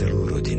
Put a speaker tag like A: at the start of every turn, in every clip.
A: ضرورت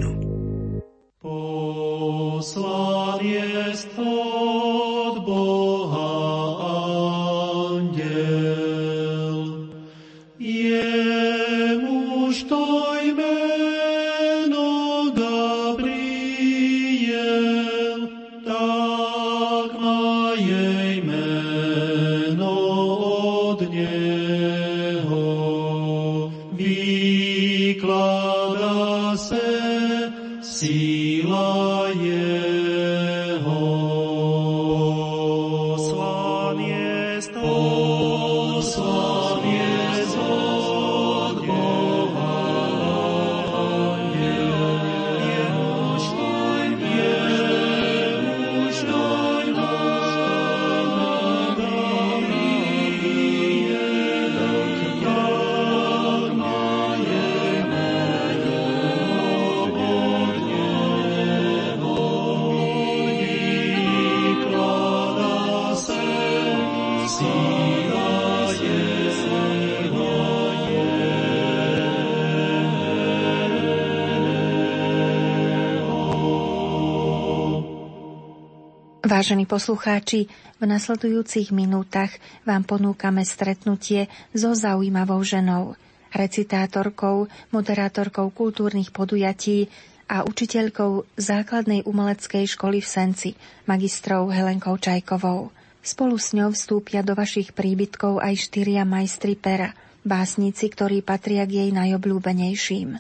B: Vážení poslucháči, v nasledujúcich minútach vám ponúkame stretnutie so zaujímavou ženou, recitátorkou, moderátorkou kultúrnych podujatí a učiteľkou základnej umeleckej školy v Senci, magistrou Helenkou Čajkovou. Spolu s ňou vstúpia do vašich príbytkov aj štyria majstri pera, básnici, ktorí patria k jej najobľúbenejším.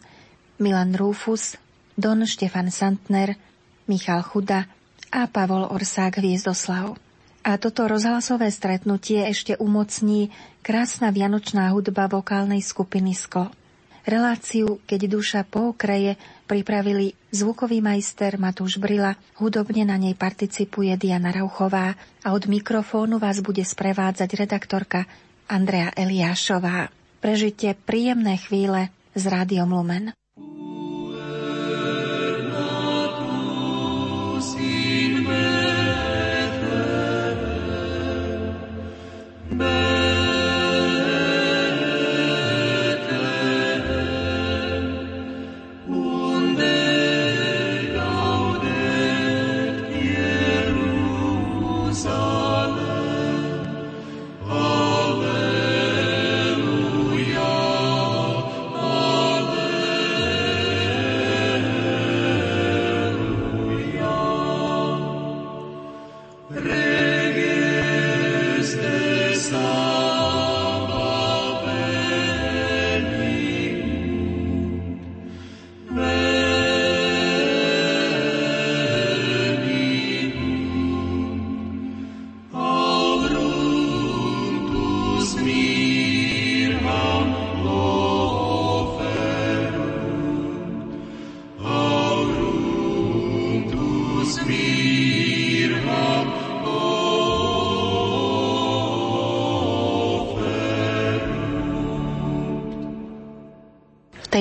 B: Milan Rufus, Don Štefan Santner, Michal Chuda a Pavol Orsák Hviezdoslav. A toto rozhlasové stretnutie ešte umocní krásna vianočná hudba vokálnej skupiny Sklo. Reláciu Keď duša pookreje pripravili zvukový majster Matúš Brila, hudobne na nej participuje Diana Rauchová a od mikrofónu vás bude sprevádzať redaktorka Andrea Eliášová. Prežite príjemné chvíle s Rádiom Lumen.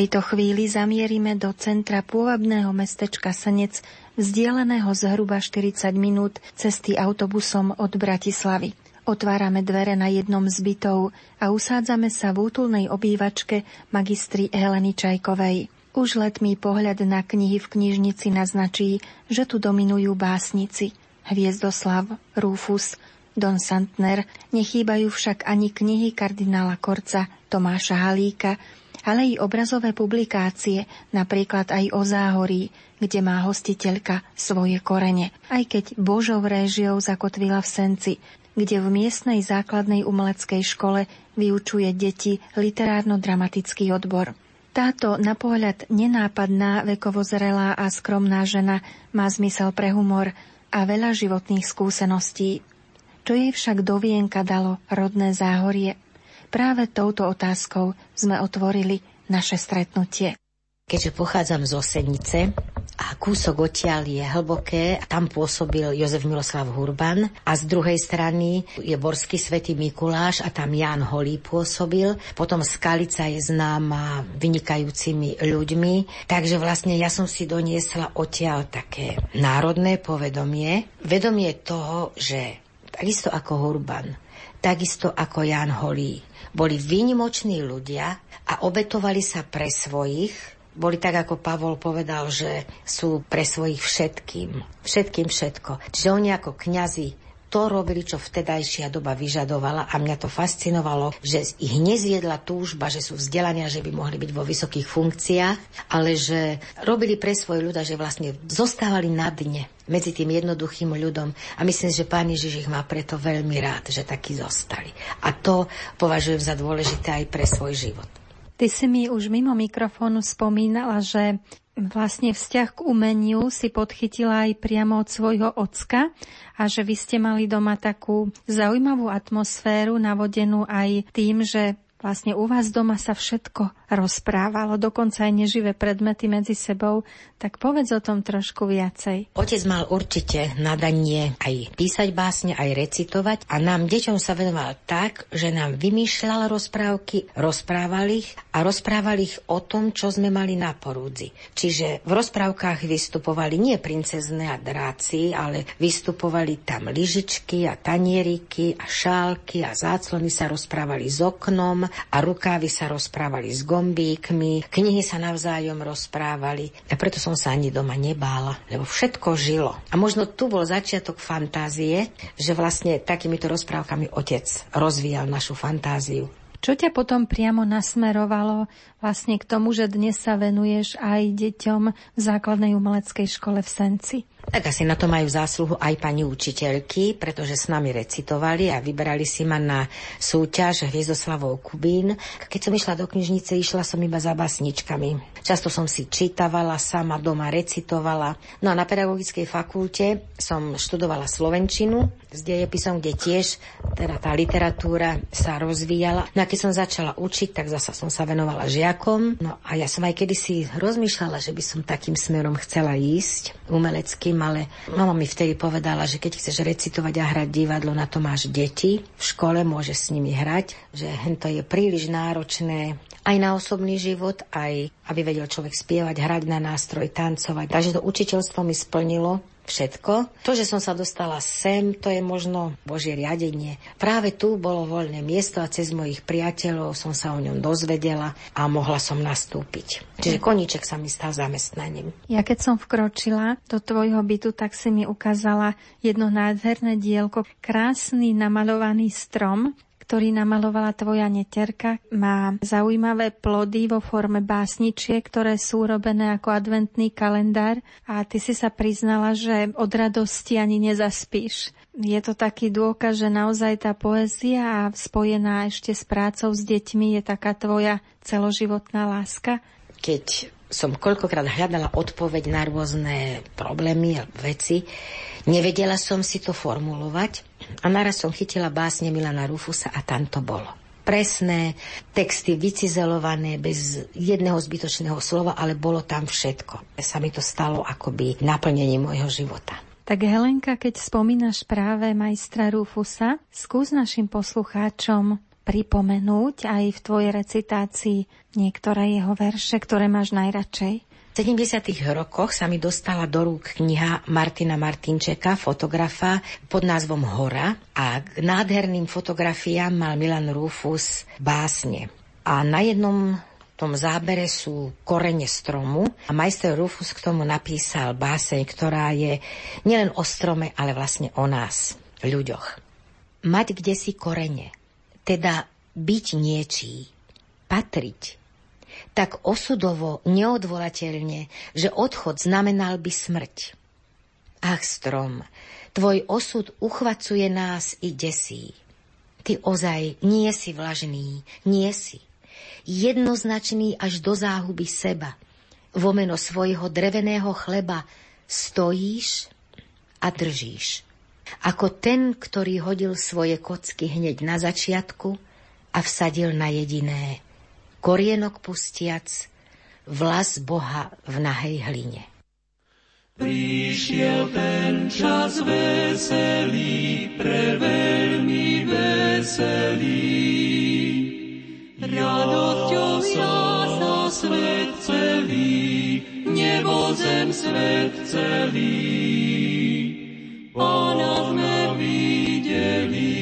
B: Tejto chvíli zamierime do centra pôvabného mestečka Senec, vzdialeného zhruba 40 minút cesty autobusom od Bratislavy. Otvárame dvere na jednom z bytov a usádzame sa v útulnej obývačke magistri Heleny Čajkovej. Už letmý pohľad na knihy v knižnici naznačí, že tu dominujú básnici. Hviezdoslav, Rufus, Don Santner, nechýbajú však ani knihy kardinála Korca, Tomáša Halíka, ale i obrazové publikácie, napríklad aj o záhorí, kde má hostiteľka svoje korene. Aj keď Božou réžiou zakotvila v Senci, kde v miestnej základnej umeleckej škole vyučuje deti literárno-dramatický odbor. Táto na pohľad nenápadná, vekovo zrelá a skromná žena má zmysel pre humor a veľa životných skúseností. Čo jej však do vienka dalo rodné záhorie? Práve touto otázkou sme otvorili naše stretnutie.
C: Keďže pochádzam z Osenice a kúsok odtiaľ je hlboké, tam pôsobil Jozef Miloslav Hurban a z druhej strany je Borský svätý Mikuláš a tam Jan Holý pôsobil. Potom Skalica je známa vynikajúcimi ľuďmi, takže vlastne ja som si doniesla odtiaľ také národné povedomie, vedomie toho, že takisto ako Hurban, takisto ako Jan Holý, boli výnimoční ľudia a obetovali sa pre svojich boli tak, ako Pavol povedal, že sú pre svojich všetkým. Všetkým všetko. Čiže oni ako kňazi to robili, čo vtedajšia doba vyžadovala a mňa to fascinovalo, že ich nezjedla túžba, že sú vzdelaní a že by mohli byť vo vysokých funkciách, ale že robili pre svoj ľud že vlastne zostávali na dne medzi tým jednoduchým ľudom. A myslím, že pán Ježiš ich má preto veľmi rád, že takí zostali. A to považujem za dôležité aj pre svoj život.
B: Ty si mi už mimo mikrofónu spomínala, že vlastne vzťah k umeniu si podchytila aj priamo od svojho ocka a že vy ste mali doma takú zaujímavú atmosféru navodenú aj tým, že Vlastne u vás doma sa všetko rozprávalo, dokonca aj neživé predmety medzi sebou, tak povedz o tom trošku viacej.
C: Otec mal určite nadanie aj písať básne, aj recitovať a nám deťom sa venoval tak, že nám vymýšľal rozprávky, rozprával ich a rozprával ich o tom, čo sme mali na porúdzi. Čiže v rozprávkach vystupovali nie princezné a dráci, ale vystupovali tam lyžičky a tanieriky a šálky a záclony sa rozprávali s oknom a rukávy sa rozprávali s gombíkmi, knihy sa navzájom rozprávali a preto som sa ani doma nebála, lebo všetko žilo. A možno tu bol začiatok fantázie, že vlastne takýmito rozprávkami otec rozvíjal našu fantáziu.
B: Čo ťa potom priamo nasmerovalo vlastne k tomu, že dnes sa venuješ aj deťom v základnej umeleckej škole v Senci?
C: Tak asi na to majú zásluhu aj pani učiteľky, pretože s nami recitovali a vyberali si ma na súťaž Hviezdoslavov Kubín. Keď som išla do knižnice, išla som iba za basničkami. Často som si čítavala, sama doma recitovala. No a na pedagogickej fakulte som študovala Slovenčinu s dejepisom, kde tiež teda tá literatúra sa rozvíjala. No a keď som začala učiť, tak zasa som sa venovala žiakom. No a ja som aj kedysi rozmýšľala, že by som takým smerom chcela ísť umeleckým, ale mama mi vtedy povedala, že keď chceš recitovať a hrať divadlo, na to máš deti, v škole môžeš s nimi hrať, že to je príliš náročné aj na osobný život, aj aby vedel človek spievať, hrať na nástroj, tancovať. Takže to učiteľstvo mi splnilo všetko. To, že som sa dostala sem, to je možno Božie riadenie. Práve tu bolo voľné miesto a cez mojich priateľov som sa o ňom dozvedela a mohla som nastúpiť. Čiže koníček sa mi stal zamestnaním.
B: Ja keď som vkročila do tvojho bytu, tak si mi ukázala jedno nádherné dielko, krásny namalovaný strom, ktorý namalovala tvoja neterka. Má zaujímavé plody vo forme básničie, ktoré sú robené ako adventný kalendár a ty si sa priznala, že od radosti ani nezaspíš. Je to taký dôkaz, že naozaj tá poézia spojená ešte s prácou s deťmi je taká tvoja celoživotná láska?
C: Keď som koľkokrát hľadala odpoveď na rôzne problémy a veci, nevedela som si to formulovať a naraz som chytila básne Milana Rufusa a tam to bolo. Presné texty, vycizelované, bez jedného zbytočného slova, ale bolo tam všetko. Sa mi to stalo akoby naplnenie môjho života.
B: Tak Helenka, keď spomínaš práve majstra Rufusa, skús našim poslucháčom pripomenúť aj v tvojej recitácii niektoré jeho verše, ktoré máš najradšej.
C: V 70. rokoch sa mi dostala do rúk kniha Martina Martinčeka, fotografa pod názvom Hora a k nádherným fotografiám mal Milan Rufus básne. A na jednom tom zábere sú korene stromu a majster Rufus k tomu napísal báseň, ktorá je nielen o strome, ale vlastne o nás, ľuďoch. Mať kde si korene, teda byť niečí, patriť, tak osudovo neodvolateľne, že odchod znamenal by smrť. Ach, strom, tvoj osud uchvacuje nás i desí. Ty ozaj nie si vlažný, nie si. Jednoznačný až do záhuby seba. Vo meno svojho dreveného chleba stojíš a držíš. Ako ten, ktorý hodil svoje kocky hneď na začiatku a vsadil na jediné korienok pustiac, vlas Boha v nahej hline.
A: Prišiel ten čas veselý, veľmi veselý. Radosťou sa svet celý, nebo zem svet celý. Pána sme videli,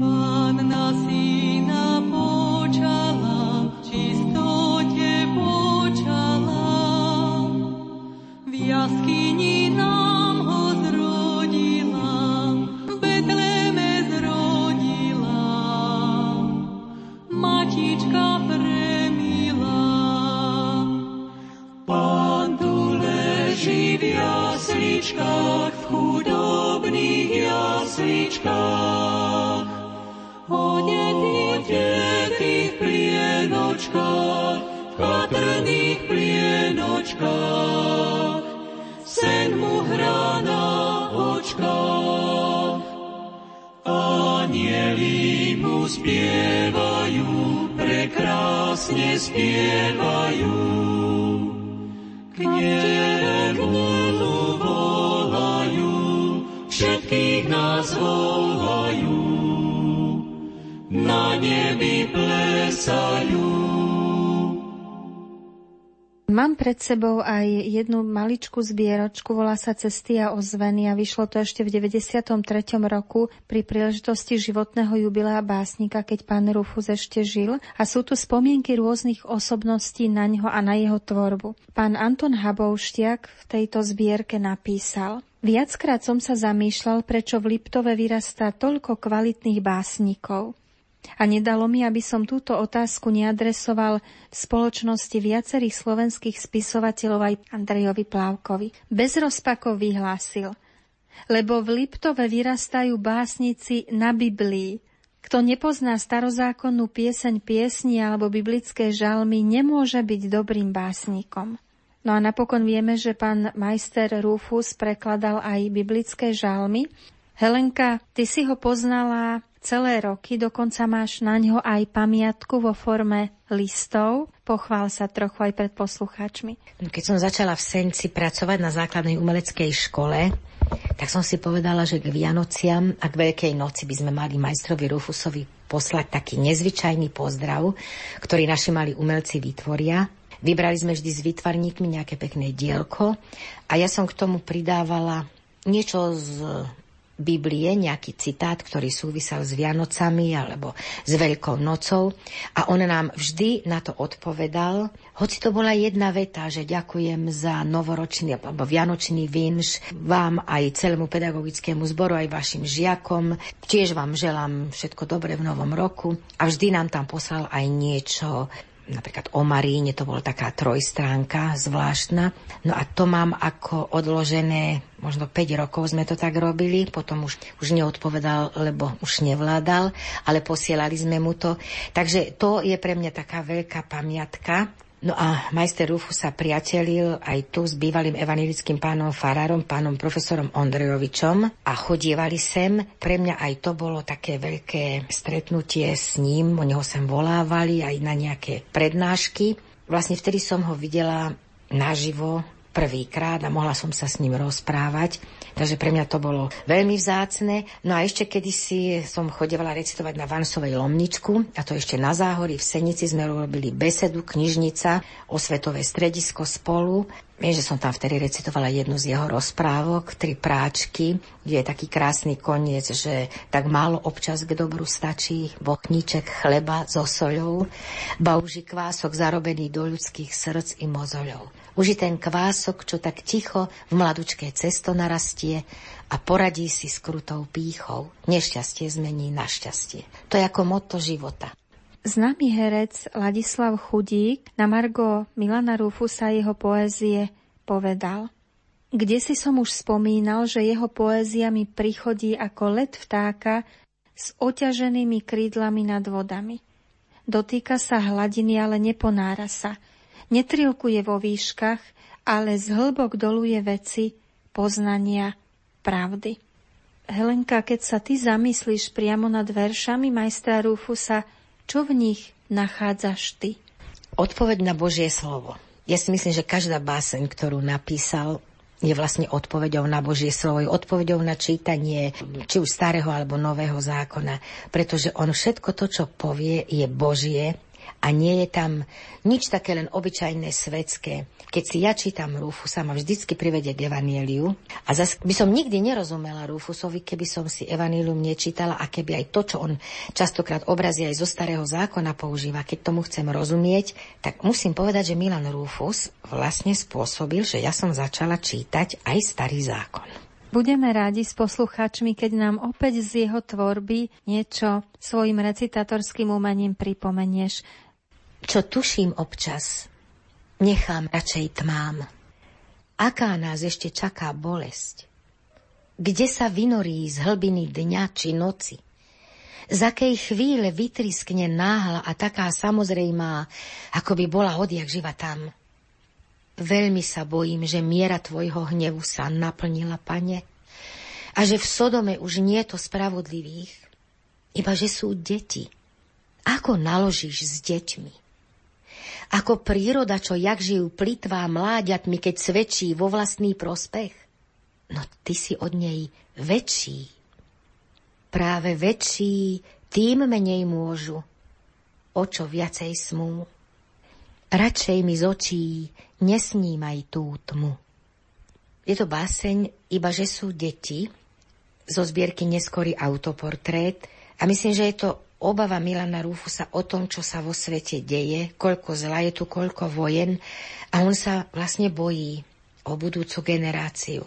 D: Panna Syna
A: uličkách, v chudobných jasličkách, odetých plienočkách, v chatrných plienočkách, sen mu hrá na očkách. Anieli mu spievajú, prekrásne spievajú. Plesajú.
B: Mám pred sebou aj jednu maličkú zbieročku, volá sa Cesty a ozveny a vyšlo to ešte v 93. roku pri príležitosti životného jubilea básnika, keď pán Rufus ešte žil a sú tu spomienky rôznych osobností na ňo a na jeho tvorbu. Pán Anton Habouštiak v tejto zbierke napísal Viackrát som sa zamýšľal, prečo v Liptove vyrastá toľko kvalitných básnikov. A nedalo mi, aby som túto otázku neadresoval v spoločnosti viacerých slovenských spisovateľov aj Andrejovi Plávkovi. Bez rozpakov vyhlásil. Lebo v Liptove vyrastajú básnici na Biblii. Kto nepozná starozákonnú pieseň piesni alebo biblické žalmy, nemôže byť dobrým básnikom. No a napokon vieme, že pán majster Rufus prekladal aj biblické žalmy. Helenka, ty si ho poznala celé roky, dokonca máš na ňo aj pamiatku vo forme listov. Pochvál sa trochu aj pred poslucháčmi.
C: Keď som začala v Senci pracovať na základnej umeleckej škole, tak som si povedala, že k Vianociam a k Veľkej noci by sme mali majstrovi Rufusovi poslať taký nezvyčajný pozdrav, ktorý naši mali umelci vytvoria. Vybrali sme vždy s výtvarníkmi nejaké pekné dielko a ja som k tomu pridávala niečo z Biblie nejaký citát, ktorý súvisel s Vianocami alebo s Veľkou nocou a on nám vždy na to odpovedal, hoci to bola jedna veta, že ďakujem za novoročný alebo vianočný vinš vám aj celému pedagogickému zboru, aj vašim žiakom. Tiež vám želám všetko dobré v novom roku a vždy nám tam poslal aj niečo napríklad o Maríne, to bola taká trojstránka zvláštna. No a to mám ako odložené, možno 5 rokov sme to tak robili, potom už, už neodpovedal, lebo už nevládal, ale posielali sme mu to. Takže to je pre mňa taká veľká pamiatka, No a majster Rufus sa priatelil aj tu s bývalým evanilickým pánom Farárom, pánom profesorom Ondrejovičom a chodievali sem. Pre mňa aj to bolo také veľké stretnutie s ním, o neho sem volávali aj na nejaké prednášky. Vlastne vtedy som ho videla naživo prvýkrát a mohla som sa s ním rozprávať. Takže pre mňa to bolo veľmi vzácne. No a ešte kedysi som chodevala recitovať na Vansovej Lomničku a to ešte na Záhory v Senici sme robili besedu, knižnica, osvetové stredisko spolu. Viem, že som tam vtedy recitovala jednu z jeho rozprávok, tri práčky, kde je taký krásny koniec, že tak málo občas k dobru stačí bochníček chleba so soľou, bauži kvások zarobený do ľudských srdc i mozoľov. Už ten kvások, čo tak ticho v mladučké cesto narastie a poradí si s krutou pýchou. Nešťastie zmení na šťastie. To je ako moto života.
B: Známy herec Ladislav Chudík na Margo Milana Rufusa jeho poézie povedal Kde si som už spomínal, že jeho poézia mi prichodí ako let vtáka s oťaženými krídlami nad vodami. Dotýka sa hladiny, ale neponára sa. Netrilkuje vo výškach, ale z hĺbok doluje veci, poznania, pravdy. Helenka, keď sa ty zamyslíš priamo nad veršami majstra Rufusa, čo v nich nachádzaš ty?
C: Odpoveď na Božie slovo. Ja si myslím, že každá báseň, ktorú napísal, je vlastne odpoveďou na Božie slovo, je odpoveďou na čítanie či už starého alebo nového zákona, pretože on všetko to, čo povie, je Božie a nie je tam nič také len obyčajné svetské. Keď si ja čítam Rufusa, ma vždycky privedie k Evanieliu a zas by som nikdy nerozumela Rufusovi, keby som si Evanielium nečítala a keby aj to, čo on častokrát obrazí aj zo starého zákona používa, keď tomu chcem rozumieť, tak musím povedať, že Milan Rufus vlastne spôsobil, že ja som začala čítať aj starý zákon.
B: Budeme rádi s poslucháčmi, keď nám opäť z jeho tvorby niečo svojim recitatorským umením pripomenieš.
C: Čo tuším občas, nechám radšej tmám. Aká nás ešte čaká bolesť? Kde sa vynorí z hlbiny dňa či noci? Z akej chvíle vytriskne náhla a taká samozrejmá, ako by bola odjak živa tam? Veľmi sa bojím, že miera tvojho hnevu sa naplnila, pane, a že v Sodome už nie to spravodlivých, iba že sú deti. Ako naložíš s deťmi? Ako príroda, čo jak žijú plitvá mláďatmi, keď svedčí vo vlastný prospech? No ty si od nej väčší. Práve väčší, tým menej môžu. O čo viacej smú. Radšej mi z očí nesnímaj tú tmu. Je to báseň, iba že sú deti, zo zbierky Neskorý autoportrét a myslím, že je to obava Milana Rúfusa o tom, čo sa vo svete deje, koľko zla je tu, koľko vojen a on sa vlastne bojí o budúcu generáciu.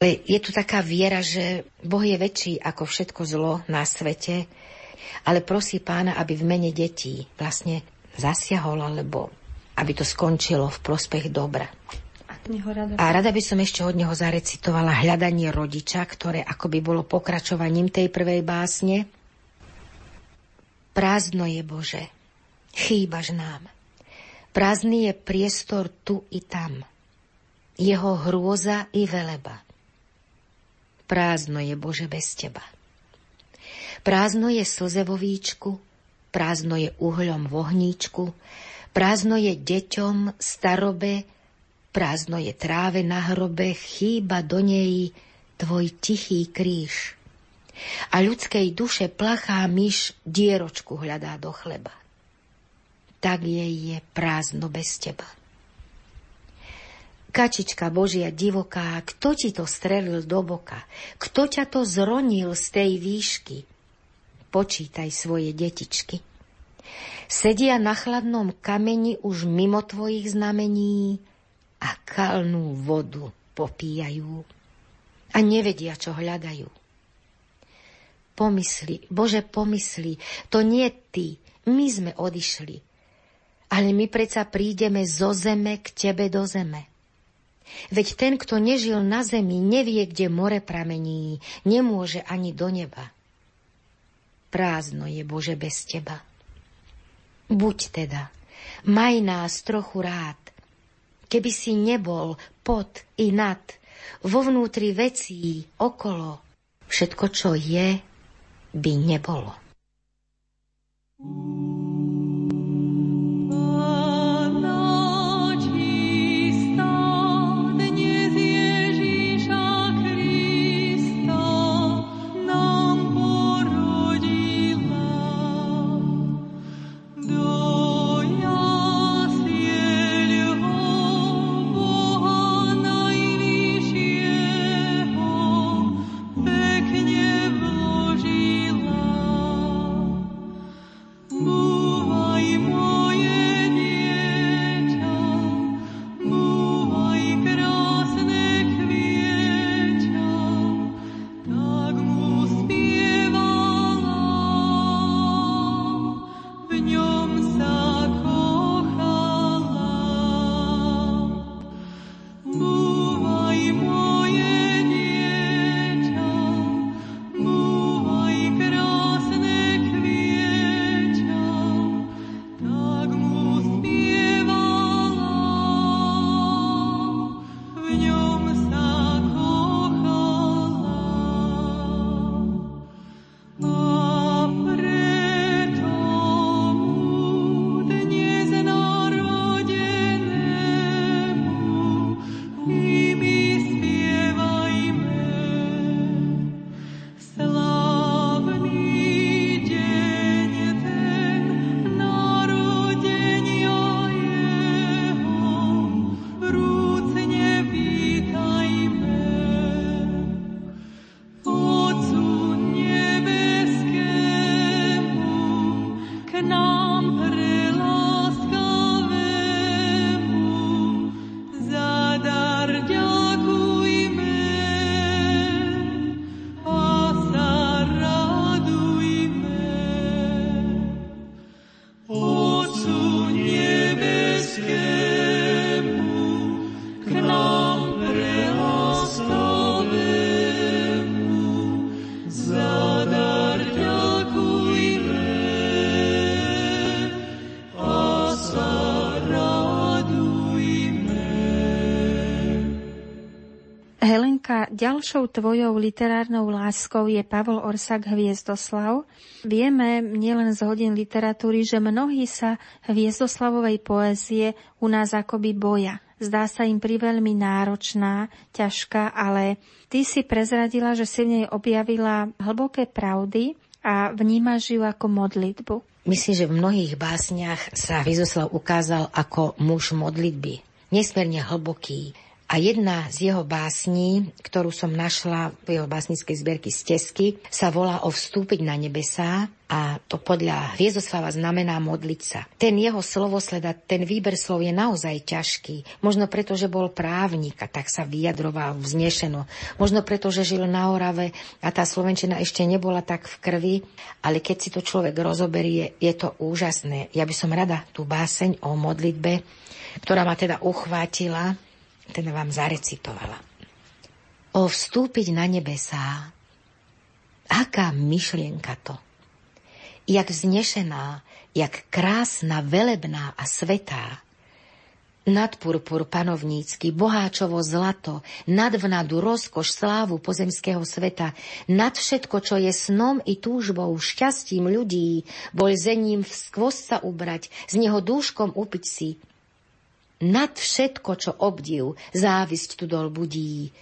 C: Ale je tu taká viera, že Boh je väčší ako všetko zlo na svete, ale prosí pána, aby v mene detí vlastne zasiahol, alebo aby to skončilo v prospech dobra. A rada by som ešte od neho zarecitovala hľadanie rodiča, ktoré ako by bolo pokračovaním tej prvej básne. Prázdno je Bože, chýbaš nám. Prázdny je priestor tu i tam. Jeho hrôza i veleba Prázdno je Bože bez teba. Prázdno je slze vo víčku, prázdno je uhľom v ohníčku, prázdno je deťom, starobe, prázdno je tráve na hrobe, chýba do nej tvoj tichý kríž. A ľudskej duše plachá myš dieročku hľadá do chleba. Tak jej je prázdno bez teba. Kačička Božia divoká, kto ti to strelil do boka? Kto ťa to zronil z tej výšky? Počítaj svoje detičky. Sedia na chladnom kameni už mimo tvojich znamení a kalnú vodu popíjajú a nevedia, čo hľadajú. Pomysli, Bože, pomysli, to nie ty, my sme odišli, ale my predsa prídeme zo zeme k tebe do zeme. Veď ten, kto nežil na zemi, nevie, kde more pramení, nemôže ani do neba. Prázdno je, Bože, bez teba. Buď teda, maj nás trochu rád. Keby si nebol pod i nad, vo vnútri vecí, okolo, všetko, čo je, by nebolo. Ooh.
B: Ďalšou tvojou literárnou láskou je Pavol Orsak Hviezdoslav. Vieme nielen z hodín literatúry, že mnohí sa Hviezdoslavovej poézie u nás akoby boja. Zdá sa im priveľmi náročná, ťažká, ale ty si prezradila, že si v nej objavila hlboké pravdy a vnímaš ju ako modlitbu.
C: Myslím, že v mnohých básniach sa Hviezoslav ukázal ako muž modlitby. Nesmierne hlboký, a jedna z jeho básní, ktorú som našla v jeho básnickej zbierky Stesky, sa volá o vstúpiť na nebesá a to podľa Hviezoslava znamená modliť sa. Ten jeho slovosled a ten výber slov je naozaj ťažký. Možno preto, že bol právnik a tak sa vyjadroval vznešeno. Možno preto, že žil na Orave a tá Slovenčina ešte nebola tak v krvi, ale keď si to človek rozoberie, je to úžasné. Ja by som rada tú báseň o modlitbe, ktorá ma teda uchvátila, teda vám zarecitovala. O vstúpiť na nebesá. Aká myšlienka to? Jak vznešená, jak krásna, velebná a svetá. Nad purpur panovnícky, boháčovo zlato, nad vnadu rozkoš slávu pozemského sveta, nad všetko, čo je snom i túžbou, šťastím ľudí, bol zením v skvost sa ubrať, z neho dúškom upiť si, nad všetko, čo obdiv, závisť tu dol budí.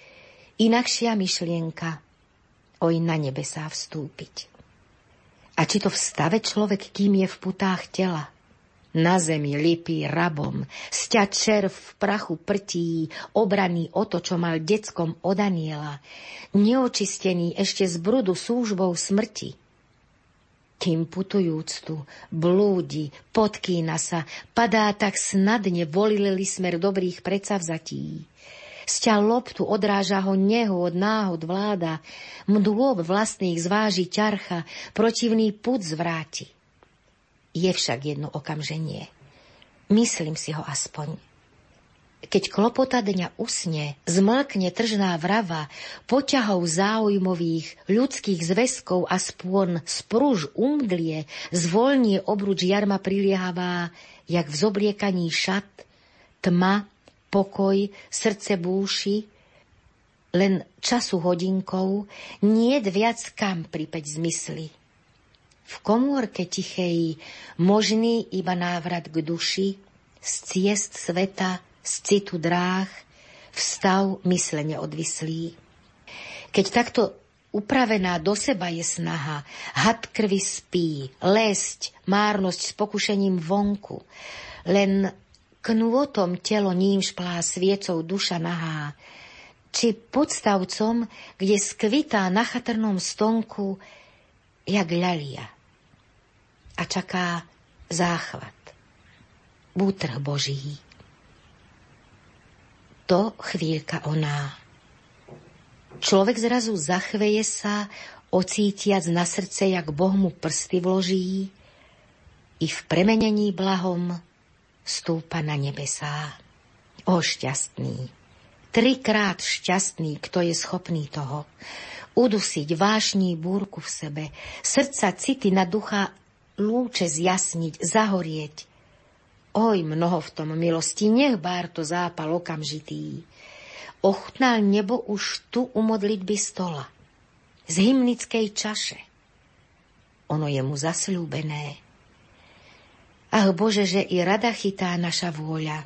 C: Inakšia myšlienka, oj na nebesá vstúpiť. A či to v stave človek, kým je v putách tela, na zemi lipí rabom, sťa červ v prachu prtí, obraný o to, čo mal deckom od aniela, neočistený ešte z brudu súžbou smrti kým putujúc tu, blúdi, podkýna sa, padá tak snadne volilili smer dobrých predsavzatí. Sťa loptu odráža ho nehod, náhod vláda, mdôb vlastných zváži ťarcha, protivný put zvráti. Je však jedno okamženie. Myslím si ho aspoň. Keď klopota dňa usne, zmlkne tržná vrava, poťahov záujmových, ľudských zväzkov a spôn spruž umdlie, zvolnie obruč jarma priliehavá, jak v zobliekaní šat, tma, pokoj, srdce búši, len času hodinkou, nie viac kam pripeť zmysly. V komórke tichej možný iba návrat k duši, z ciest sveta z citu dráh, vstav myslene odvislý. Keď takto upravená do seba je snaha, had krvi spí, lesť, márnosť s pokušením vonku, len knôtom telo ním šplá sviecou duša nahá, či podstavcom, kde skvitá na chatrnom stonku, jak ľalia. A čaká záchvat, bútrh Boží to chvíľka oná. Človek zrazu zachveje sa, ocítiac na srdce, jak Boh mu prsty vloží, i v premenení blahom stúpa na nebesá. O šťastný, trikrát šťastný, kto je schopný toho. Udusiť vášní búrku v sebe, srdca city na ducha lúče zjasniť, zahorieť, Oj, mnoho v tom milosti, nech bár to zápal okamžitý. Ochutnal nebo už tu u modlitby stola, z hymnickej čaše. Ono je mu zasľúbené. Ach Bože, že i rada chytá naša vôľa,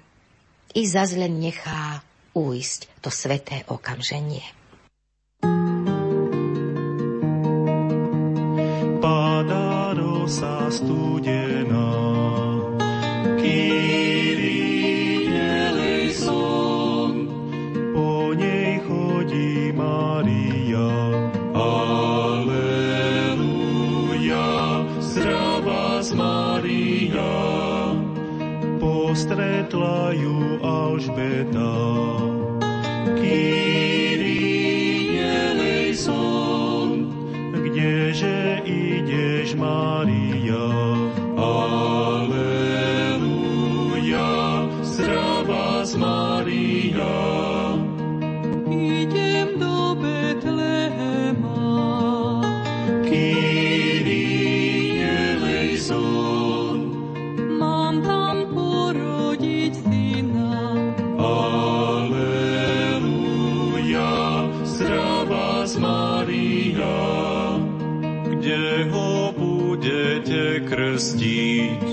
C: i zazlen nechá újsť to sveté okamženie.
A: Padá rosa studená, stretla ju Alžbeta. Krstiť.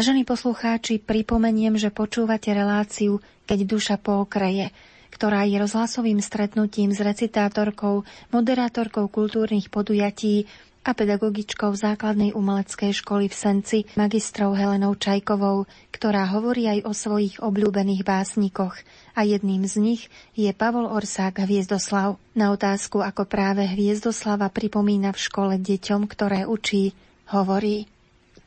B: Vážení poslucháči, pripomeniem, že počúvate reláciu Keď duša po okraje, ktorá je rozhlasovým stretnutím s recitátorkou, moderátorkou kultúrnych podujatí a pedagogičkou základnej umeleckej školy v Senci, magistrou Helenou Čajkovou, ktorá hovorí aj o svojich obľúbených básnikoch a jedným z nich je Pavol Orsák Hviezdoslav. Na otázku, ako práve Hviezdoslava pripomína v škole deťom, ktoré učí, hovorí –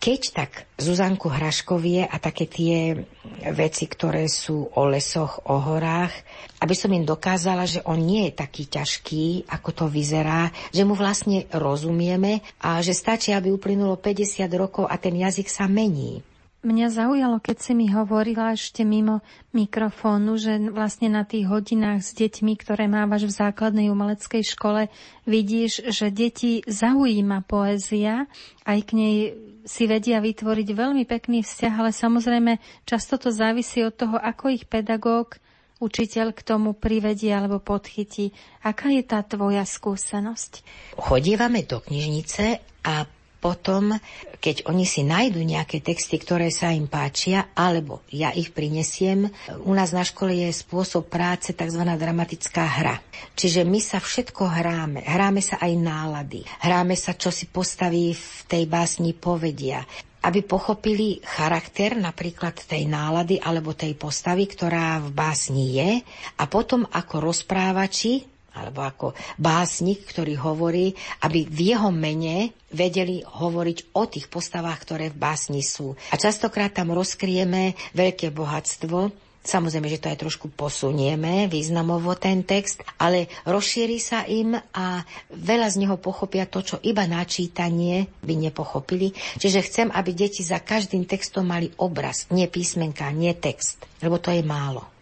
C: Keď tak Zuzanku Hraškovie a také tie veci, ktoré sú o lesoch, o horách, aby som im dokázala, že on nie je taký ťažký, ako to vyzerá, že mu vlastne rozumieme a že stačí, aby uplynulo 50 rokov a ten jazyk sa mení.
B: Mňa zaujalo, keď si mi hovorila ešte mimo mikrofónu, že vlastne na tých hodinách s deťmi, ktoré mávaš v základnej umeleckej škole, vidíš, že deti zaujíma poézia, aj k nej si vedia vytvoriť veľmi pekný vzťah, ale samozrejme často to závisí od toho, ako ich pedagóg, učiteľ k tomu privedie alebo podchytí. Aká je tá tvoja skúsenosť?
C: Chodívame do knižnice a potom, keď oni si nájdu nejaké texty, ktoré sa im páčia, alebo ja ich prinesiem, u nás na škole je spôsob práce tzv. dramatická hra. Čiže my sa všetko hráme. Hráme sa aj nálady. Hráme sa, čo si postaví v tej básni povedia aby pochopili charakter napríklad tej nálady alebo tej postavy, ktorá v básni je a potom ako rozprávači alebo ako básnik, ktorý hovorí, aby v jeho mene vedeli hovoriť o tých postavách, ktoré v básni sú. A častokrát tam rozkrieme veľké bohatstvo, Samozrejme, že to aj trošku posunieme významovo ten text, ale rozšíri sa im a veľa z neho pochopia to, čo iba načítanie by nepochopili. Čiže chcem, aby deti za každým textom mali obraz, nie písmenka, nie text, lebo to je málo.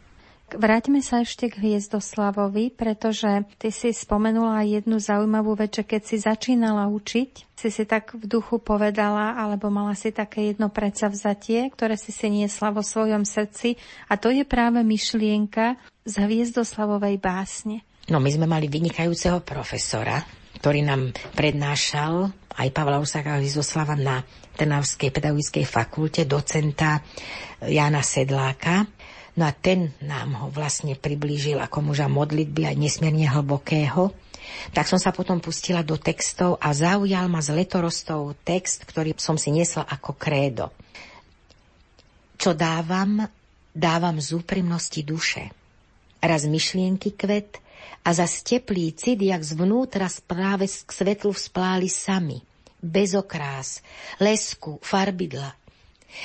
B: Vráťme sa ešte k Hviezdoslavovi, pretože ty si spomenula jednu zaujímavú vec, že keď si začínala učiť, si si tak v duchu povedala, alebo mala si také jedno predsavzatie, ktoré si si niesla vo svojom srdci a to je práve myšlienka z Hviezdoslavovej básne.
C: No my sme mali vynikajúceho profesora, ktorý nám prednášal aj Pavla Usáka Hviezdoslava na Trnavskej pedagogickej fakulte, docenta Jana Sedláka. No a ten nám ho vlastne priblížil ako muža modlitby aj nesmierne hlbokého. Tak som sa potom pustila do textov a zaujal ma z letorostov text, ktorý som si nesla ako krédo. Čo dávam, dávam z úprimnosti duše. Raz myšlienky kvet a za teplý cit, jak zvnútra práve k svetlu vzpláli sami. Bez okrás, lesku, farbidla.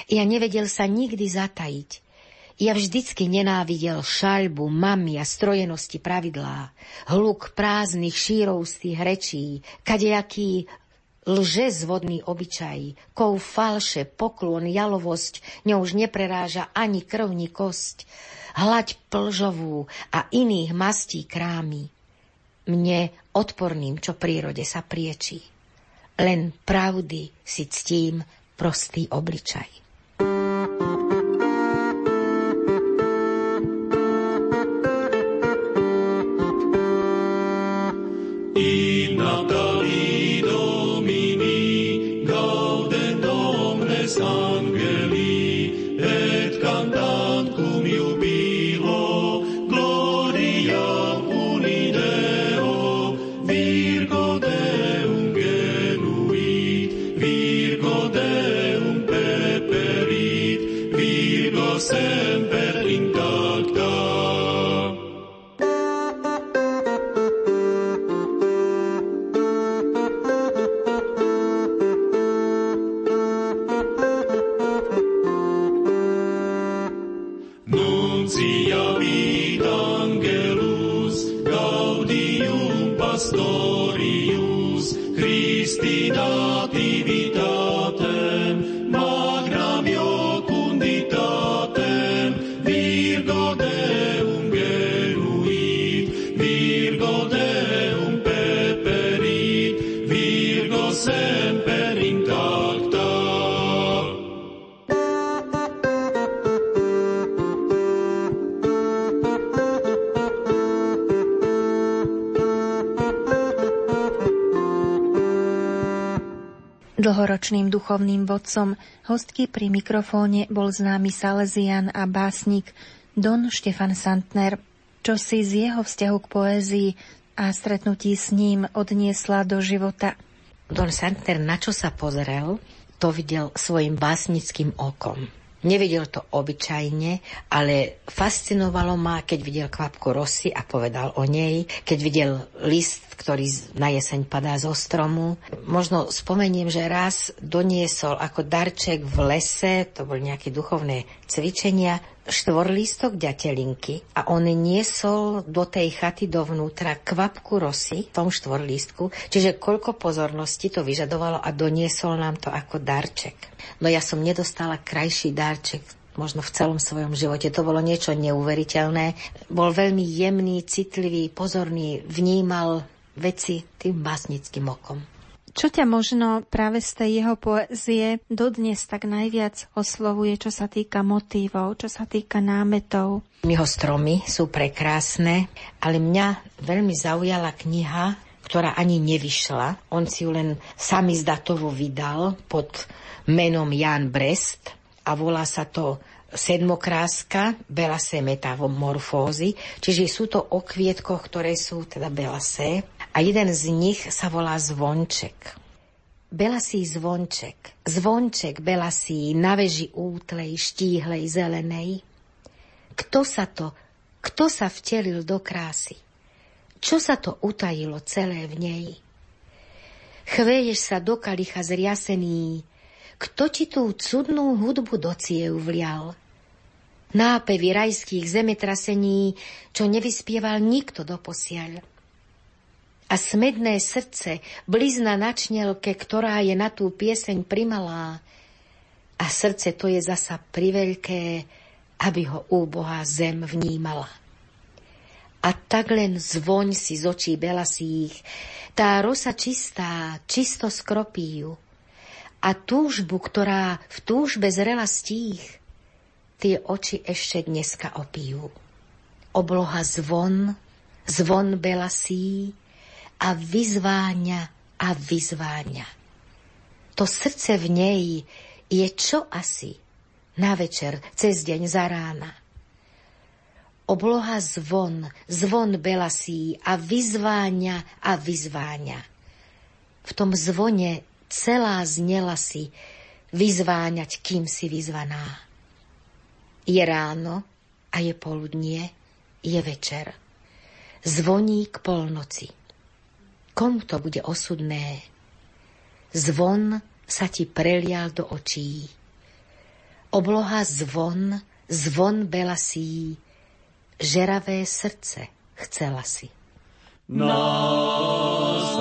C: Ja nevedel sa nikdy zatajiť, ja vždycky nenávidel šaľbu, mami a strojenosti pravidlá, hluk prázdnych šírovstých rečí, kadejaký lže zvodný obyčaj, kov falše, poklon, jalovosť, ňou už nepreráža ani krv, ni kosť, hlaď plžovú a iných mastí krámy. Mne odporným, čo prírode sa priečí. len pravdy si ctím prostý obličaj. i nadal.
B: Dlhoročným duchovným vodcom hostky pri mikrofóne bol známy Salesian a básnik Don Štefan Santner, čo si z jeho vzťahu k poézii a stretnutí s ním odniesla do života.
C: Don Santner na čo sa pozrel, to videl svojim básnickým okom. Nevidel to obyčajne, ale fascinovalo ma, keď videl kvapku rosy a povedal o nej, keď videl list, ktorý na jeseň padá zo stromu. Možno spomeniem, že raz doniesol ako darček v lese, to boli nejaké duchovné cvičenia, štvorlístok ďatelinky a on niesol do tej chaty dovnútra kvapku rosy v tom štvorlístku, čiže koľko pozornosti to vyžadovalo a doniesol nám to ako darček. No ja som nedostala krajší darček možno v celom svojom živote. To bolo niečo neuveriteľné. Bol veľmi jemný, citlivý, pozorný, vnímal veci tým básnickým okom.
B: Čo ťa možno práve z tej jeho poezie dodnes tak najviac oslovuje, čo sa týka motívov, čo sa týka námetov?
C: Jeho stromy sú prekrásne, ale mňa veľmi zaujala kniha, ktorá ani nevyšla. On si ju len sami zdatovo vydal pod menom Jan Brest a volá sa to sedmokráska, belasé metamorfózy, čiže sú to o ktoré sú teda belasé a jeden z nich sa volá Zvonček. Belasí zvonček, zvonček belasí na veži útlej, štíhlej, zelenej. Kto sa to, kto sa vtelil do krásy? Čo sa to utajilo celé v nej? Chveješ sa do kalicha zriasený, kto ti tú cudnú hudbu do ciev vlial? Nápevy rajských zemetrasení, čo nevyspieval nikto doposiaľ. A smedné srdce blizna na čnelke, ktorá je na tú pieseň primalá. A srdce to je zasa priveľké, aby ho úbohá zem vnímala. A tak len zvoň si z očí belasých, tá rosa čistá, čisto skropí ju a túžbu, ktorá v túžbe zrela stíh, tie oči ešte dneska opijú. Obloha zvon, zvon belasí a vyzváňa a vyzváňa. To srdce v nej je čo asi na večer, cez deň za rána. Obloha zvon, zvon belasí a vyzváňa a vyzváňa. V tom zvone celá znela si vyzváňať, kým si vyzvaná. Je ráno a je poludnie, je večer. Zvoní k polnoci. Komu to bude osudné? Zvon sa ti prelial do očí. Obloha zvon, zvon belasí, žeravé srdce chcela si. Nás,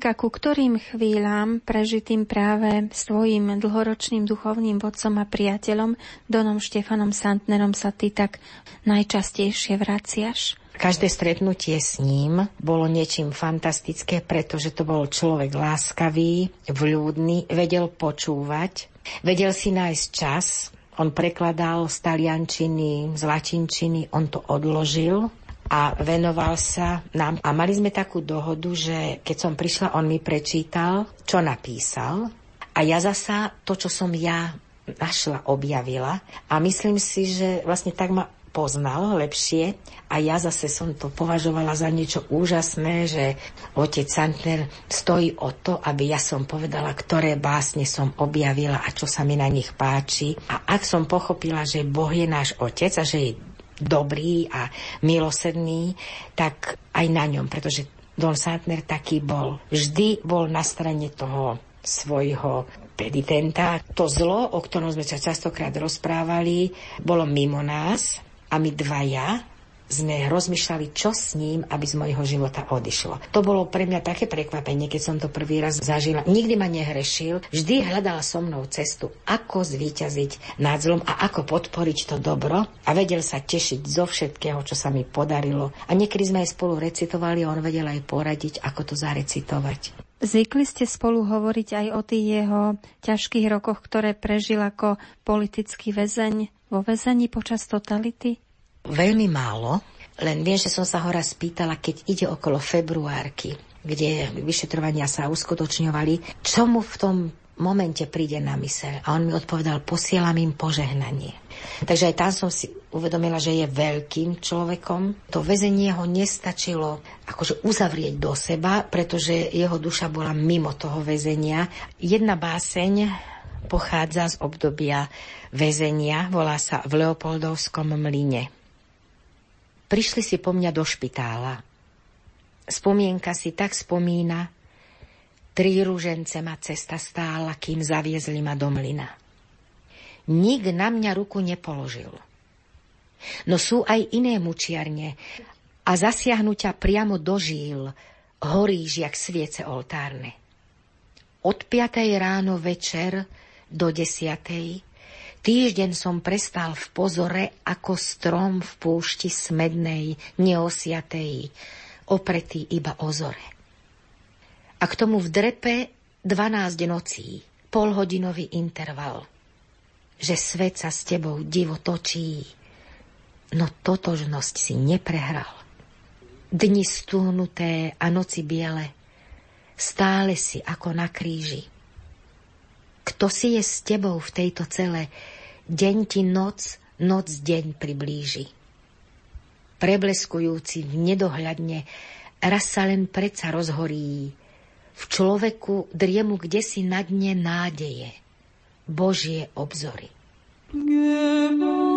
B: Helenka, ku ktorým chvíľam prežitým práve s tvojim dlhoročným duchovným vodcom a priateľom Donom Štefanom Santnerom sa ty tak najčastejšie vraciaš?
C: Každé stretnutie s ním bolo niečím fantastické, pretože to bol človek láskavý, vľúdny, vedel počúvať, vedel si nájsť čas, on prekladal z taliančiny, z latinčiny, on to odložil a venoval sa nám. A mali sme takú dohodu, že keď som prišla, on mi prečítal, čo napísal a ja zasa to, čo som ja našla, objavila a myslím si, že vlastne tak ma poznal lepšie a ja zase som to považovala za niečo úžasné, že otec Santner stojí o to, aby ja som povedala, ktoré básne som objavila a čo sa mi na nich páči. A ak som pochopila, že Boh je náš otec a že je dobrý a milosedný, tak aj na ňom, pretože Don Santner taký bol. Vždy bol na strane toho svojho peditenta. To zlo, o ktorom sme sa častokrát rozprávali, bolo mimo nás a my dvaja sme rozmýšľali, čo s ním, aby z mojho života odišlo. To bolo pre mňa také prekvapenie, keď som to prvý raz zažila. Nikdy ma nehrešil, vždy hľadal so mnou cestu, ako zvíťaziť nad zlom a ako podporiť to dobro a vedel sa tešiť zo všetkého, čo sa mi podarilo. A niekedy sme aj spolu recitovali on vedel aj poradiť, ako to zarecitovať.
B: Zvykli ste spolu hovoriť aj o tých jeho ťažkých rokoch, ktoré prežil ako politický väzeň vo väzení počas totality?
C: Veľmi málo, len viem, že som sa ho raz spýtala, keď ide okolo februárky, kde vyšetrovania sa uskutočňovali, čo mu v tom momente príde na myseľ. A on mi odpovedal, posielam im požehnanie. Takže aj tam som si uvedomila, že je veľkým človekom. To väzenie ho nestačilo akože uzavrieť do seba, pretože jeho duša bola mimo toho väzenia. Jedna báseň pochádza z obdobia väzenia, volá sa v Leopoldovskom mline. Prišli si po mňa do špitála. Spomienka si tak spomína, tri rúžence ma cesta stála, kým zaviezli ma do mlyna. Nik na mňa ruku nepoložil. No sú aj iné mučiarne a zasiahnuťa priamo do žíl horíš jak sviece oltárne. Od piatej ráno večer do desiatej Týždeň som prestal v pozore ako strom v púšti smednej, neosiatej, opretý iba o zore. A k tomu v drepe 12 nocí, polhodinový interval, že svet sa s tebou divo točí, no totožnosť si neprehral. Dni stúhnuté a noci biele, stále si ako na kríži kto si je s tebou v tejto cele, deň ti noc, noc deň priblíži. Prebleskujúci v nedohľadne, raz sa len predsa rozhorí. V človeku driemu kde si na dne nádeje, Božie obzory.
D: Nebo.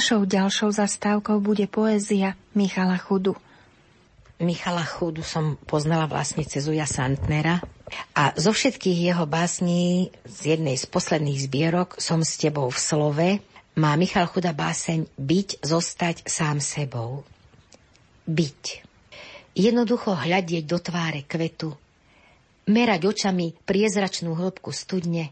B: Našou ďalšou zastávkou bude poézia Michala Chudu.
C: Michala Chudu som poznala vlastne cez Uja Santnera a zo všetkých jeho básní z jednej z posledných zbierok Som s tebou v slove má Michal Chuda báseň Byť, zostať sám sebou. Byť. Jednoducho hľadieť do tváre kvetu, merať očami priezračnú hĺbku studne,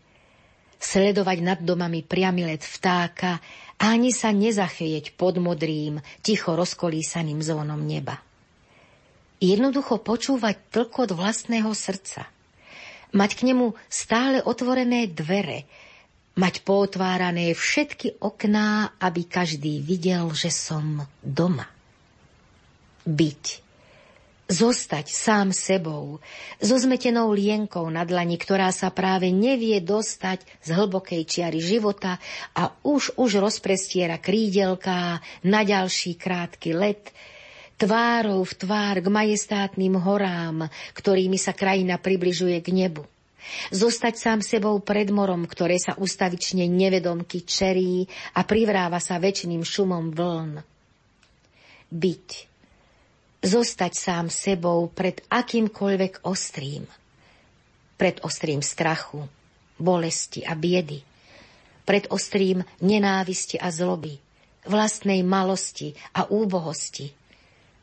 C: sledovať nad domami priamy let vtáka ani sa nezachvieť pod modrým, ticho rozkolísaným zónom neba. Jednoducho počúvať tlkot vlastného srdca. Mať k nemu stále otvorené dvere, mať pootvárané všetky okná, aby každý videl, že som doma. Byť zostať sám sebou, so zmetenou lienkou na dlani, ktorá sa práve nevie dostať z hlbokej čiary života a už už rozprestiera krídelká na ďalší krátky let, tvárou v tvár k majestátnym horám, ktorými sa krajina približuje k nebu. Zostať sám sebou pred morom, ktoré sa ustavične nevedomky čerí a privráva sa väčšným šumom vln. Byť zostať sám sebou pred akýmkoľvek ostrým. Pred ostrým strachu, bolesti a biedy. Pred ostrým nenávisti a zloby, vlastnej malosti a úbohosti.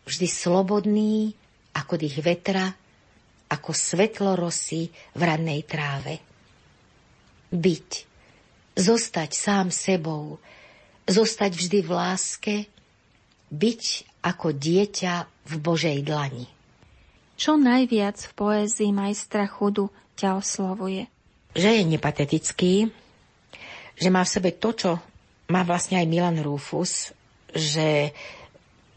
C: Vždy slobodný, ako dých vetra, ako svetlo rosy v radnej tráve. Byť, zostať sám sebou, zostať vždy v láske, byť ako dieťa v Božej dlani.
B: Čo najviac v poézii majstra chudu ťa oslovuje?
C: Že je nepatetický, že má v sebe to, čo má vlastne aj Milan Rufus, že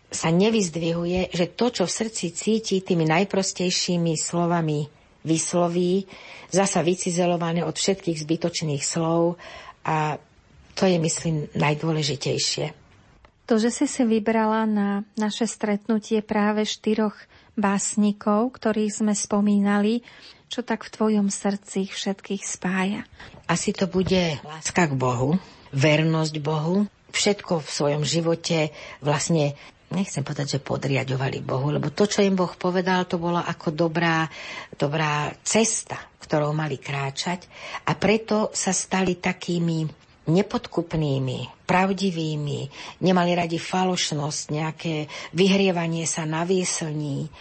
C: sa nevyzdvihuje, že to, čo v srdci cíti tými najprostejšími slovami vysloví, zasa vycizelované od všetkých zbytočných slov a to je, myslím, najdôležitejšie.
B: To, že si si vybrala na naše stretnutie práve štyroch básnikov, ktorých sme spomínali, čo tak v tvojom srdci všetkých spája?
C: Asi to bude láska k Bohu, vernosť Bohu, všetko v svojom živote vlastne nechcem povedať, že podriadovali Bohu, lebo to, čo im Boh povedal, to bola ako dobrá, dobrá cesta, ktorou mali kráčať a preto sa stali takými nepodkupnými, pravdivými, nemali radi falošnosť, nejaké vyhrievanie sa na vieslní.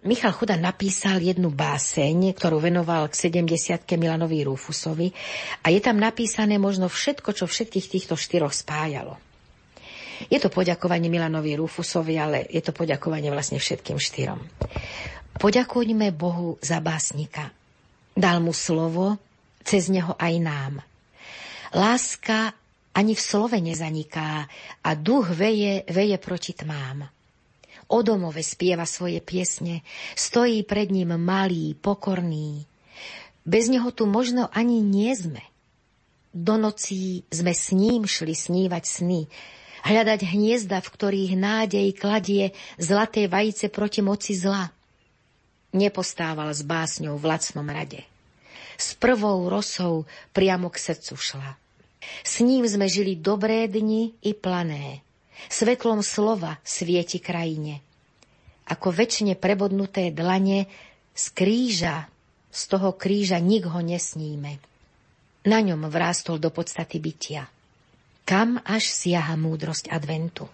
C: Michal Chuda napísal jednu báseň, ktorú venoval k 70 Milanovi Rufusovi a je tam napísané možno všetko, čo všetkých týchto štyroch spájalo. Je to poďakovanie Milanovi Rufusovi, ale je to poďakovanie vlastne všetkým štyrom. Poďakujme Bohu za básnika. Dal mu slovo, cez neho aj nám – Láska ani v slove nezaniká a duch veje, veje proti tmám. O domove spieva svoje piesne, stojí pred ním malý, pokorný. Bez neho tu možno ani nie sme. Do nocí sme s ním šli snívať sny, hľadať hniezda, v ktorých nádej kladie zlaté vajice proti moci zla. Nepostával s básňou v lacnom rade. S prvou rosou priamo k srdcu šla. S ním sme žili dobré dni i plané. Svetlom slova svieti krajine. Ako väčšine prebodnuté dlane z kríža, z toho kríža nik ho nesníme. Na ňom vrástol do podstaty bytia. Kam až siaha múdrosť adventu?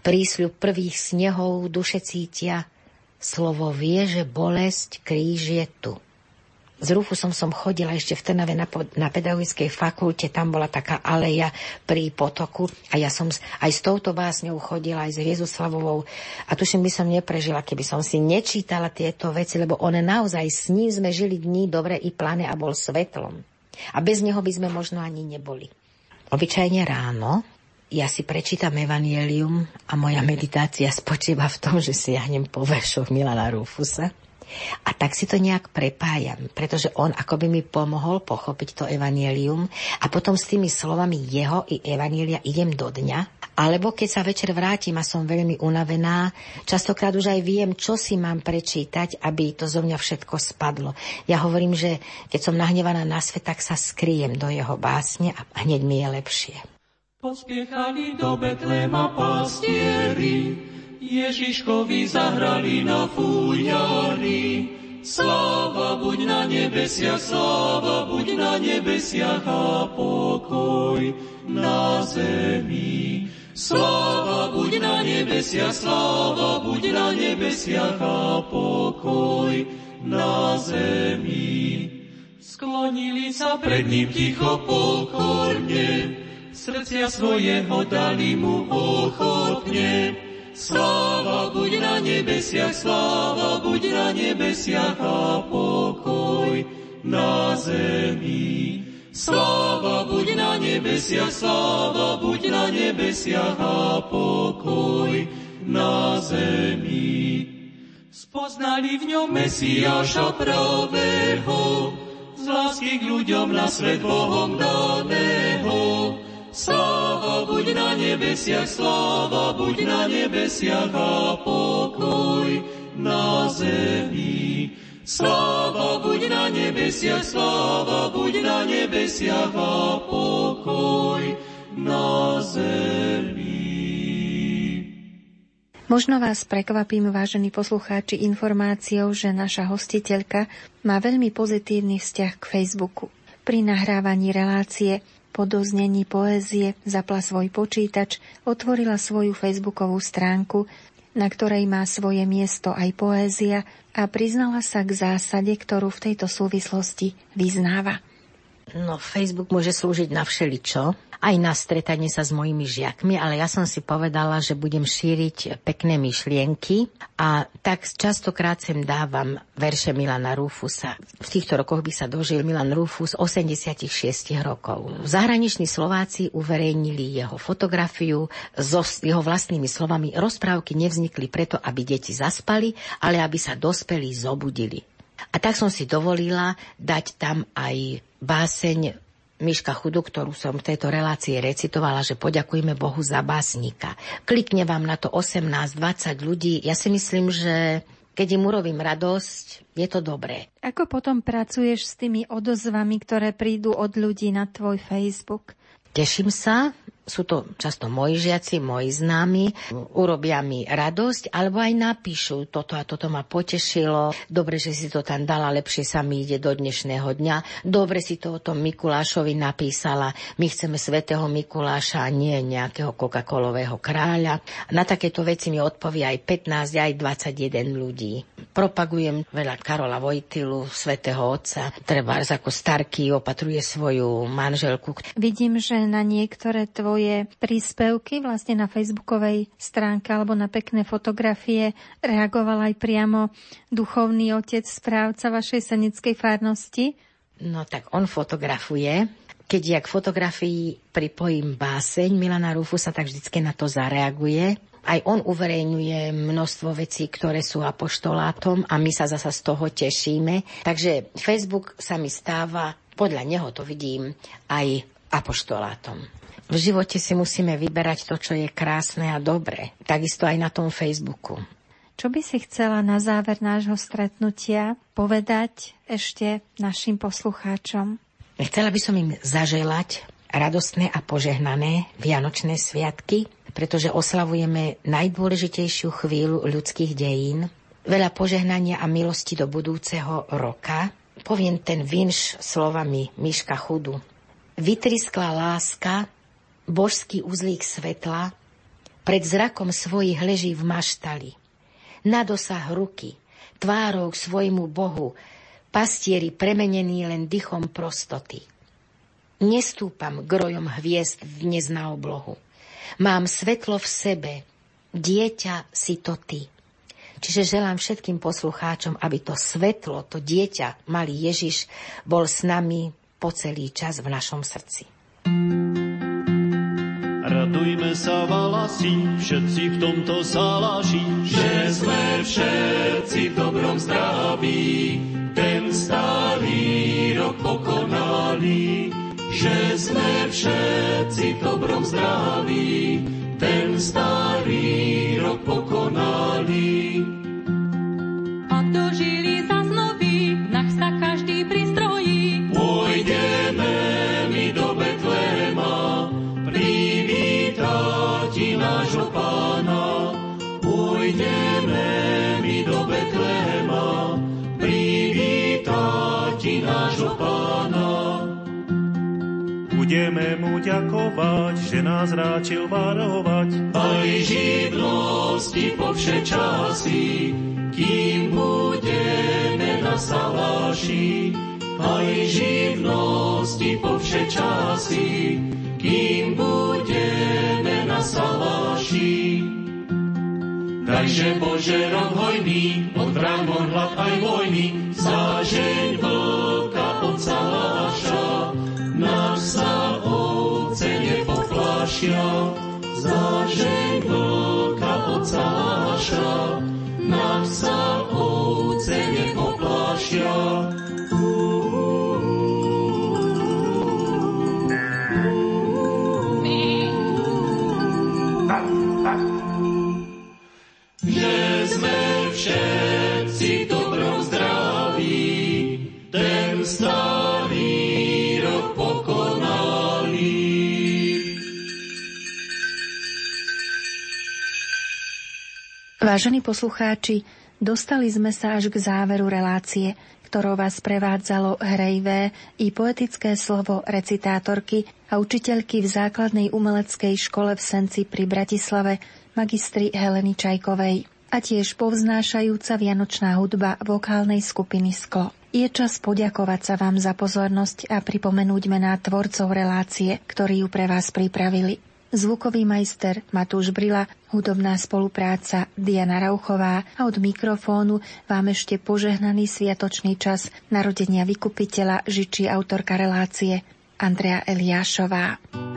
C: Prísľub prvých snehov duše cítia, slovo vie, že bolesť kríž je tu. S Rufusom som chodila ešte v Trnave na, na pedagogickej fakulte, tam bola taká aleja pri potoku a ja som aj s touto básňou chodila, aj s Viezuslavovou a tuším by som neprežila, keby som si nečítala tieto veci, lebo one naozaj s ním sme žili dní dobre i plane a bol svetlom. A bez neho by sme možno ani neboli. Obyčajne ráno ja si prečítam Evangelium a moja meditácia spočíva v tom, že si jahnem po veršoch Milana Rufusa a tak si to nejak prepájam, pretože on akoby mi pomohol pochopiť to evanielium a potom s tými slovami jeho i evanielia idem do dňa. Alebo keď sa večer vrátim a som veľmi unavená, častokrát už aj viem, čo si mám prečítať, aby to zo mňa všetko spadlo. Ja hovorím, že keď som nahnevaná na svet, tak sa skriem do jeho básne a hneď mi je lepšie.
A: Pospiechali do Betlema pastieri, Ježiškovi zahrali na fújari. Sláva buď na nebesiach, sláva buď na nebesiach a pokoj na zemi. Sláva buď na nebesiach, sláva buď na nebesiach a pokoj na zemi. Sklonili sa pred ním ticho pokorne, srdcia svojho dali mu ochotne. Sláva buď na nebesiach, sláva buď na nebesiach a pokoj na zemi. Sláva buď na nebesiach, sláva buď na nebesiach a pokoj na zemi. Spoznali v ňom Mesiáša pravého, z lásky k ľuďom na svet Bohom daného. Sláva buď na nebesiach, sláva buď na nebesiach a pokoj na zemi. Sláva buď na nebesiach, sláva buď na nebesiach a pokoj na zemi.
B: Možno vás prekvapím, vážení poslucháči, informáciou, že naša hostiteľka má veľmi pozitívny vzťah k Facebooku. Pri nahrávaní relácie po doznení poézie zapla svoj počítač, otvorila svoju facebookovú stránku, na ktorej má svoje miesto aj poézia a priznala sa k zásade, ktorú v tejto súvislosti vyznáva.
C: No, Facebook môže slúžiť na všeličo aj na stretanie sa s mojimi žiakmi, ale ja som si povedala, že budem šíriť pekné myšlienky a tak častokrát sem dávam verše Milana Rufusa. V týchto rokoch by sa dožil Milan Rufus 86 rokov. Zahraniční Slováci uverejnili jeho fotografiu so jeho vlastnými slovami. Rozprávky nevznikli preto, aby deti zaspali, ale aby sa dospelí zobudili. A tak som si dovolila dať tam aj báseň Miška Chudu, ktorú som v tejto relácii recitovala, že poďakujeme Bohu za básnika. Klikne vám na to 18-20 ľudí. Ja si myslím, že keď im urobím radosť, je to dobré.
B: Ako potom pracuješ s tými odozvami, ktoré prídu od ľudí na tvoj Facebook?
C: Teším sa, sú to často moji žiaci, moji známi, urobia mi radosť, alebo aj napíšu, toto a toto ma potešilo, dobre, že si to tam dala, lepšie sa mi ide do dnešného dňa, dobre si to o tom Mikulášovi napísala, my chceme svätého Mikuláša a nie nejakého Coca-Colového kráľa. Na takéto veci mi odpovie aj 15, aj 21 ľudí. Propagujem veľa Karola Vojtilu, svätého Otca, treba ako Starky opatruje svoju manželku.
B: Vidím, že na niektoré tvoje svoje príspevky vlastne na facebookovej stránke alebo na pekné fotografie reagoval aj priamo duchovný otec, správca vašej senickej farnosti?
C: No tak on fotografuje. Keď ja k fotografii pripojím báseň Milana Rufusa, tak vždycky na to zareaguje. Aj on uverejňuje množstvo vecí, ktoré sú apoštolátom a my sa zasa z toho tešíme. Takže Facebook sa mi stáva, podľa neho to vidím, aj apoštolátom. V živote si musíme vyberať to, čo je krásne a dobré. Takisto aj na tom Facebooku.
B: Čo by si chcela na záver nášho stretnutia povedať ešte našim poslucháčom?
C: Chcela by som im zaželať radostné a požehnané Vianočné sviatky, pretože oslavujeme najdôležitejšiu chvíľu ľudských dejín, veľa požehnania a milosti do budúceho roka. Poviem ten vinš slovami Miška Chudu. Vytriskla láska božský uzlík svetla, pred zrakom svojich leží v maštali. Na dosah ruky, tvárou k svojmu Bohu, pastieri premenení len dychom prostoty. Nestúpam grojom hviezd dnes na oblohu. Mám svetlo v sebe, dieťa si to ty. Čiže želám všetkým poslucháčom, aby to svetlo, to dieťa, malý Ježiš, bol s nami po celý čas v našom srdci.
A: Radujme sa valasi, všetci v tomto zálaží, že sme všetci v dobrom zdraví, ten starý rok pokonali. Že sme všetci v dobrom zdraví, ten starý rok pokonali.
E: Ďakovať, že nás ráčil varovať.
A: Aj živnosti po časy, kým budeme na saláši. Aj živnosti po časy, kým budeme na saláši. Dajže Bože rok hojný, od vrán hlad aj vojny, zážeň vlka od saláša, zážeň vlka od saláša, nám sa ovce nepoplášia.
B: Vážení poslucháči, dostali sme sa až k záveru relácie, ktorou vás prevádzalo hrejvé i poetické slovo recitátorky a učiteľky v základnej umeleckej škole v Senci pri Bratislave magistri Heleny Čajkovej a tiež povznášajúca vianočná hudba vokálnej skupiny Sklo. Je čas poďakovať sa vám za pozornosť a pripomenúť mená tvorcov relácie, ktorí ju pre vás pripravili zvukový majster Matúš Brila, hudobná spolupráca Diana Rauchová a od mikrofónu vám ešte požehnaný sviatočný čas narodenia vykupiteľa žičí autorka relácie Andrea Eliášová.